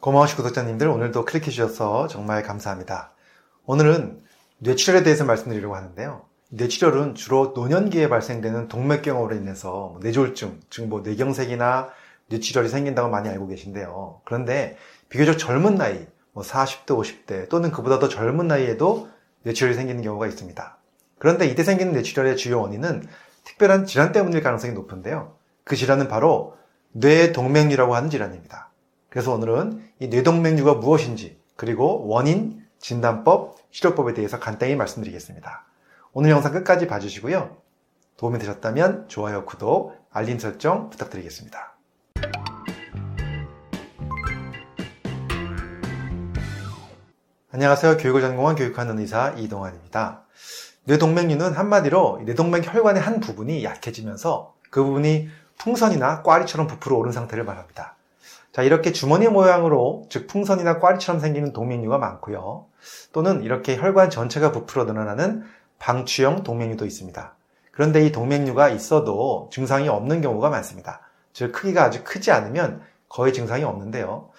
고마우신 구독자님들 오늘도 클릭해 주셔서 정말 감사합니다. 오늘은 뇌출혈에 대해서 말씀드리려고 하는데요. 뇌출혈은 주로 노년기에 발생되는 동맥경화로 인해서 뭐 뇌졸중, 즉 뭐 뇌경색이나 뇌출혈이 생긴다고 많이 알고 계신데요. 그런데 비교적 젊은 나이, 뭐 40대, 50대 또는 그보다 더 젊은 나이에도 뇌출혈이 생기는 경우가 있습니다. 그런데 이때 생기는 뇌출혈의 주요 원인은 특별한 질환 때문일 가능성이 높은데요. 그 질환은 바로 뇌동맥류라고 하는 질환입니다. 그래서 오늘은 이 뇌동맥류가 무엇인지 그리고 원인, 진단법, 치료법에 대해서 간단히 말씀드리겠습니다. 오늘 영상 끝까지 봐주시고요. 도움이 되셨다면 좋아요, 구독, 알림 설정 부탁드리겠습니다. 안녕하세요. 교육을 전공한 교육하는 의사 이동환입니다. 뇌동맥류는 한마디로 뇌동맥 혈관의 한 부분이 약해지면서 그 부분이 풍선이나 꽈리처럼 부풀어 오른 상태를 말합니다. 자, 이렇게 주머니 모양으로, 즉 풍선이나 꽈리처럼 생기는 동맥류가 많고요. 또는 이렇게 혈관 전체가 부풀어 늘어나는 방추형 동맥류도 있습니다. 그런데 이 동맥류가 있어도 증상이 없는 경우가 많습니다. 즉, 크기가 아주 크지 않으면 거의 증상이 없는데요.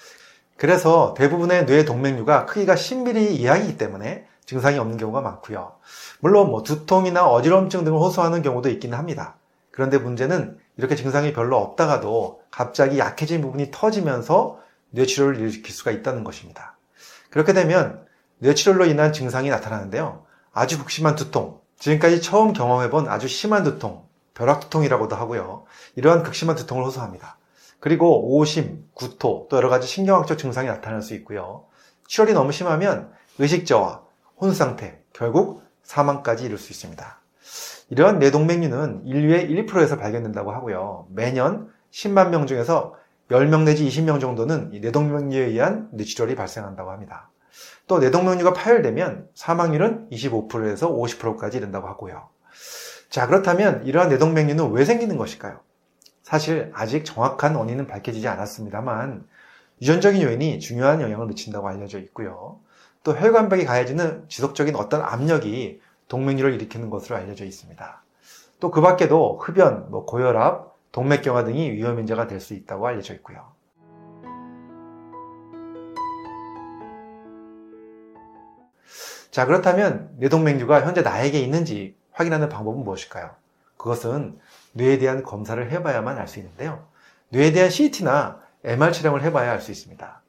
그래서 대부분의 뇌 동맥류가 크기가 10mm 이하이기 때문에 증상이 없는 경우가 많고요. 물론 뭐 두통이나 어지럼증 등을 호소하는 경우도 있기는 합니다. 그런데 문제는 이렇게 증상이 별로 없다가도 갑자기 약해진 부분이 터지면서 뇌출혈을 일으킬 수가 있다는 것입니다. 그렇게 되면 뇌출혈로 인한 증상이 나타나는데요. 아주 극심한 두통, 지금까지 처음 경험해본 아주 심한 두통, 벼락두통이라고도 하고요. 이러한 극심한 두통을 호소합니다. 그리고 오심, 구토, 또 여러 가지 신경학적 증상이 나타날 수 있고요. 출혈이 너무 심하면 의식저하, 혼상태, 결국 사망까지 이룰 수 있습니다. 이러한 뇌동맥류는 인류의 1%에서 발견된다고 하고요. 매년 10만 명 중에서 10명 내지 20명 정도는 뇌동맥류에 의한 뇌출혈이 발생한다고 합니다. 또 뇌동맥류가 파열되면 사망률은 25%에서 50%까지 이른다고 하고요. 자, 그렇다면 이러한 뇌동맥류는 왜 생기는 것일까요? 사실 아직 정확한 원인은 밝혀지지 않았습니다만 유전적인 요인이 중요한 영향을 미친다고 알려져 있고요. 또 혈관벽이 가해지는 지속적인 어떤 압력이 동맥류를 일으키는 것으로 알려져 있습니다. 또 그 밖에도 흡연, 뭐 고혈압, 동맥경화 등이 위험 인자가 될 수 있다고 알려져 있고요. 자, 그렇다면 뇌동맥류가 현재 나에게 있는지 확인하는 방법은 무엇일까요? 그것은 뇌에 대한 검사를 해봐야만 알 수 있는데요. 뇌에 대한 CT나 MR 촬영을 해봐야 알 수 있습니다.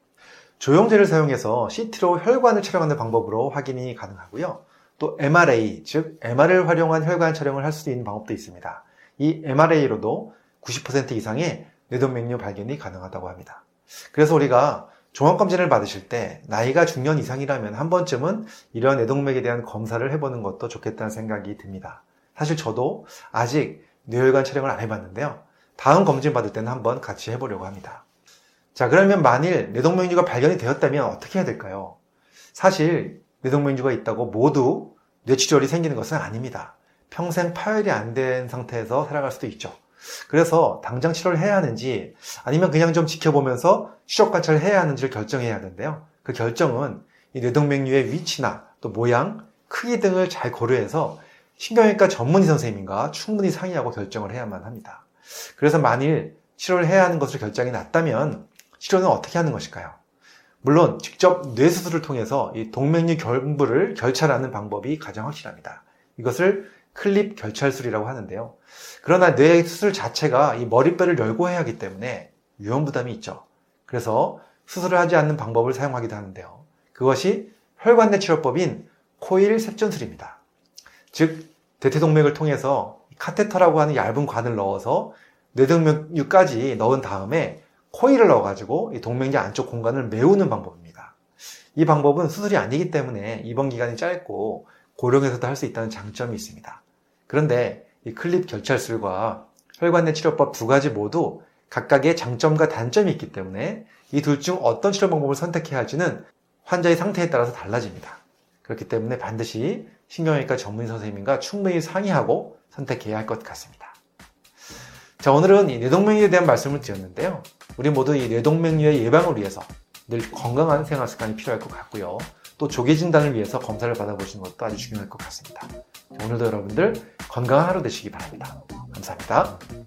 조영제를 사용해서 CT로 혈관을 촬영하는 방법으로 확인이 가능하고요. 또 MRA, 즉 MR을 활용한 혈관 촬영을 할 수 있는 방법도 있습니다. 이 MRA로도 90% 이상의 뇌동맥류 발견이 가능하다고 합니다. 그래서 우리가 종합검진을 받으실 때 나이가 중년 이상이라면 한 번쯤은 이러한 뇌동맥에 대한 검사를 해보는 것도 좋겠다는 생각이 듭니다. 사실 저도 아직 뇌혈관 촬영을 안 해봤는데요. 다음 검진 받을 때는 한번 같이 해보려고 합니다. 자, 그러면 만일 뇌동맥류가 발견이 되었다면 어떻게 해야 될까요? 사실 뇌동맥류가 있다고 모두 뇌출혈이 생기는 것은 아닙니다. 평생 파열이 안 된 상태에서 살아갈 수도 있죠. 그래서 당장 치료를 해야 하는지 아니면 그냥 좀 지켜보면서 추적 관찰을 해야 하는지를 결정해야 하는데요. 그 결정은 이 뇌동맥류의 위치나 또 모양, 크기 등을 잘 고려해서 신경외과 전문의 선생님과 충분히 상의하고 결정을 해야만 합니다. 그래서 만일 치료를 해야 하는 것으로 결정이 났다면 치료는 어떻게 하는 것일까요? 물론 직접 뇌수술을 통해서 이 동맥류 결부를 결찰하는 방법이 가장 확실합니다. 이것을 클립 결찰술이라고 하는데요. 그러나 뇌 수술 자체가 이 머리뼈를 열고 해야 하기 때문에 위험 부담이 있죠. 그래서 수술을 하지 않는 방법을 사용하기도 하는데요. 그것이 혈관내 치료법인 코일 sep전술입니다. 즉 대퇴동맥을 통해서 카테터라고 하는 얇은 관을 넣어서 뇌동맥류까지 넣은 다음에 코일을 넣어가지고 이 동맥류 안쪽 공간을 메우는 방법입니다. 이 방법은 수술이 아니기 때문에 입원 기간이 짧고 고령에서도 할 수 있다는 장점이 있습니다. 그런데 이 클립 결찰술과 혈관 내 치료법 두 가지 모두 각각의 장점과 단점이 있기 때문에 이 둘 중 어떤 치료 방법을 선택해야 할지는 환자의 상태에 따라서 달라집니다. 그렇기 때문에 반드시 신경외과 전문의 선생님과 충분히 상의하고 선택해야 할 것 같습니다. 자, 오늘은 이 뇌동맥류에 대한 말씀을 드렸는데요. 우리 모두 이 뇌동맥류의 예방을 위해서 늘 건강한 생활 습관이 필요할 것 같고요. 또 조기 진단을 위해서 검사를 받아보시는 것도 아주 중요할 것 같습니다. 오늘도 여러분들 건강한 하루 되시기 바랍니다. 감사합니다.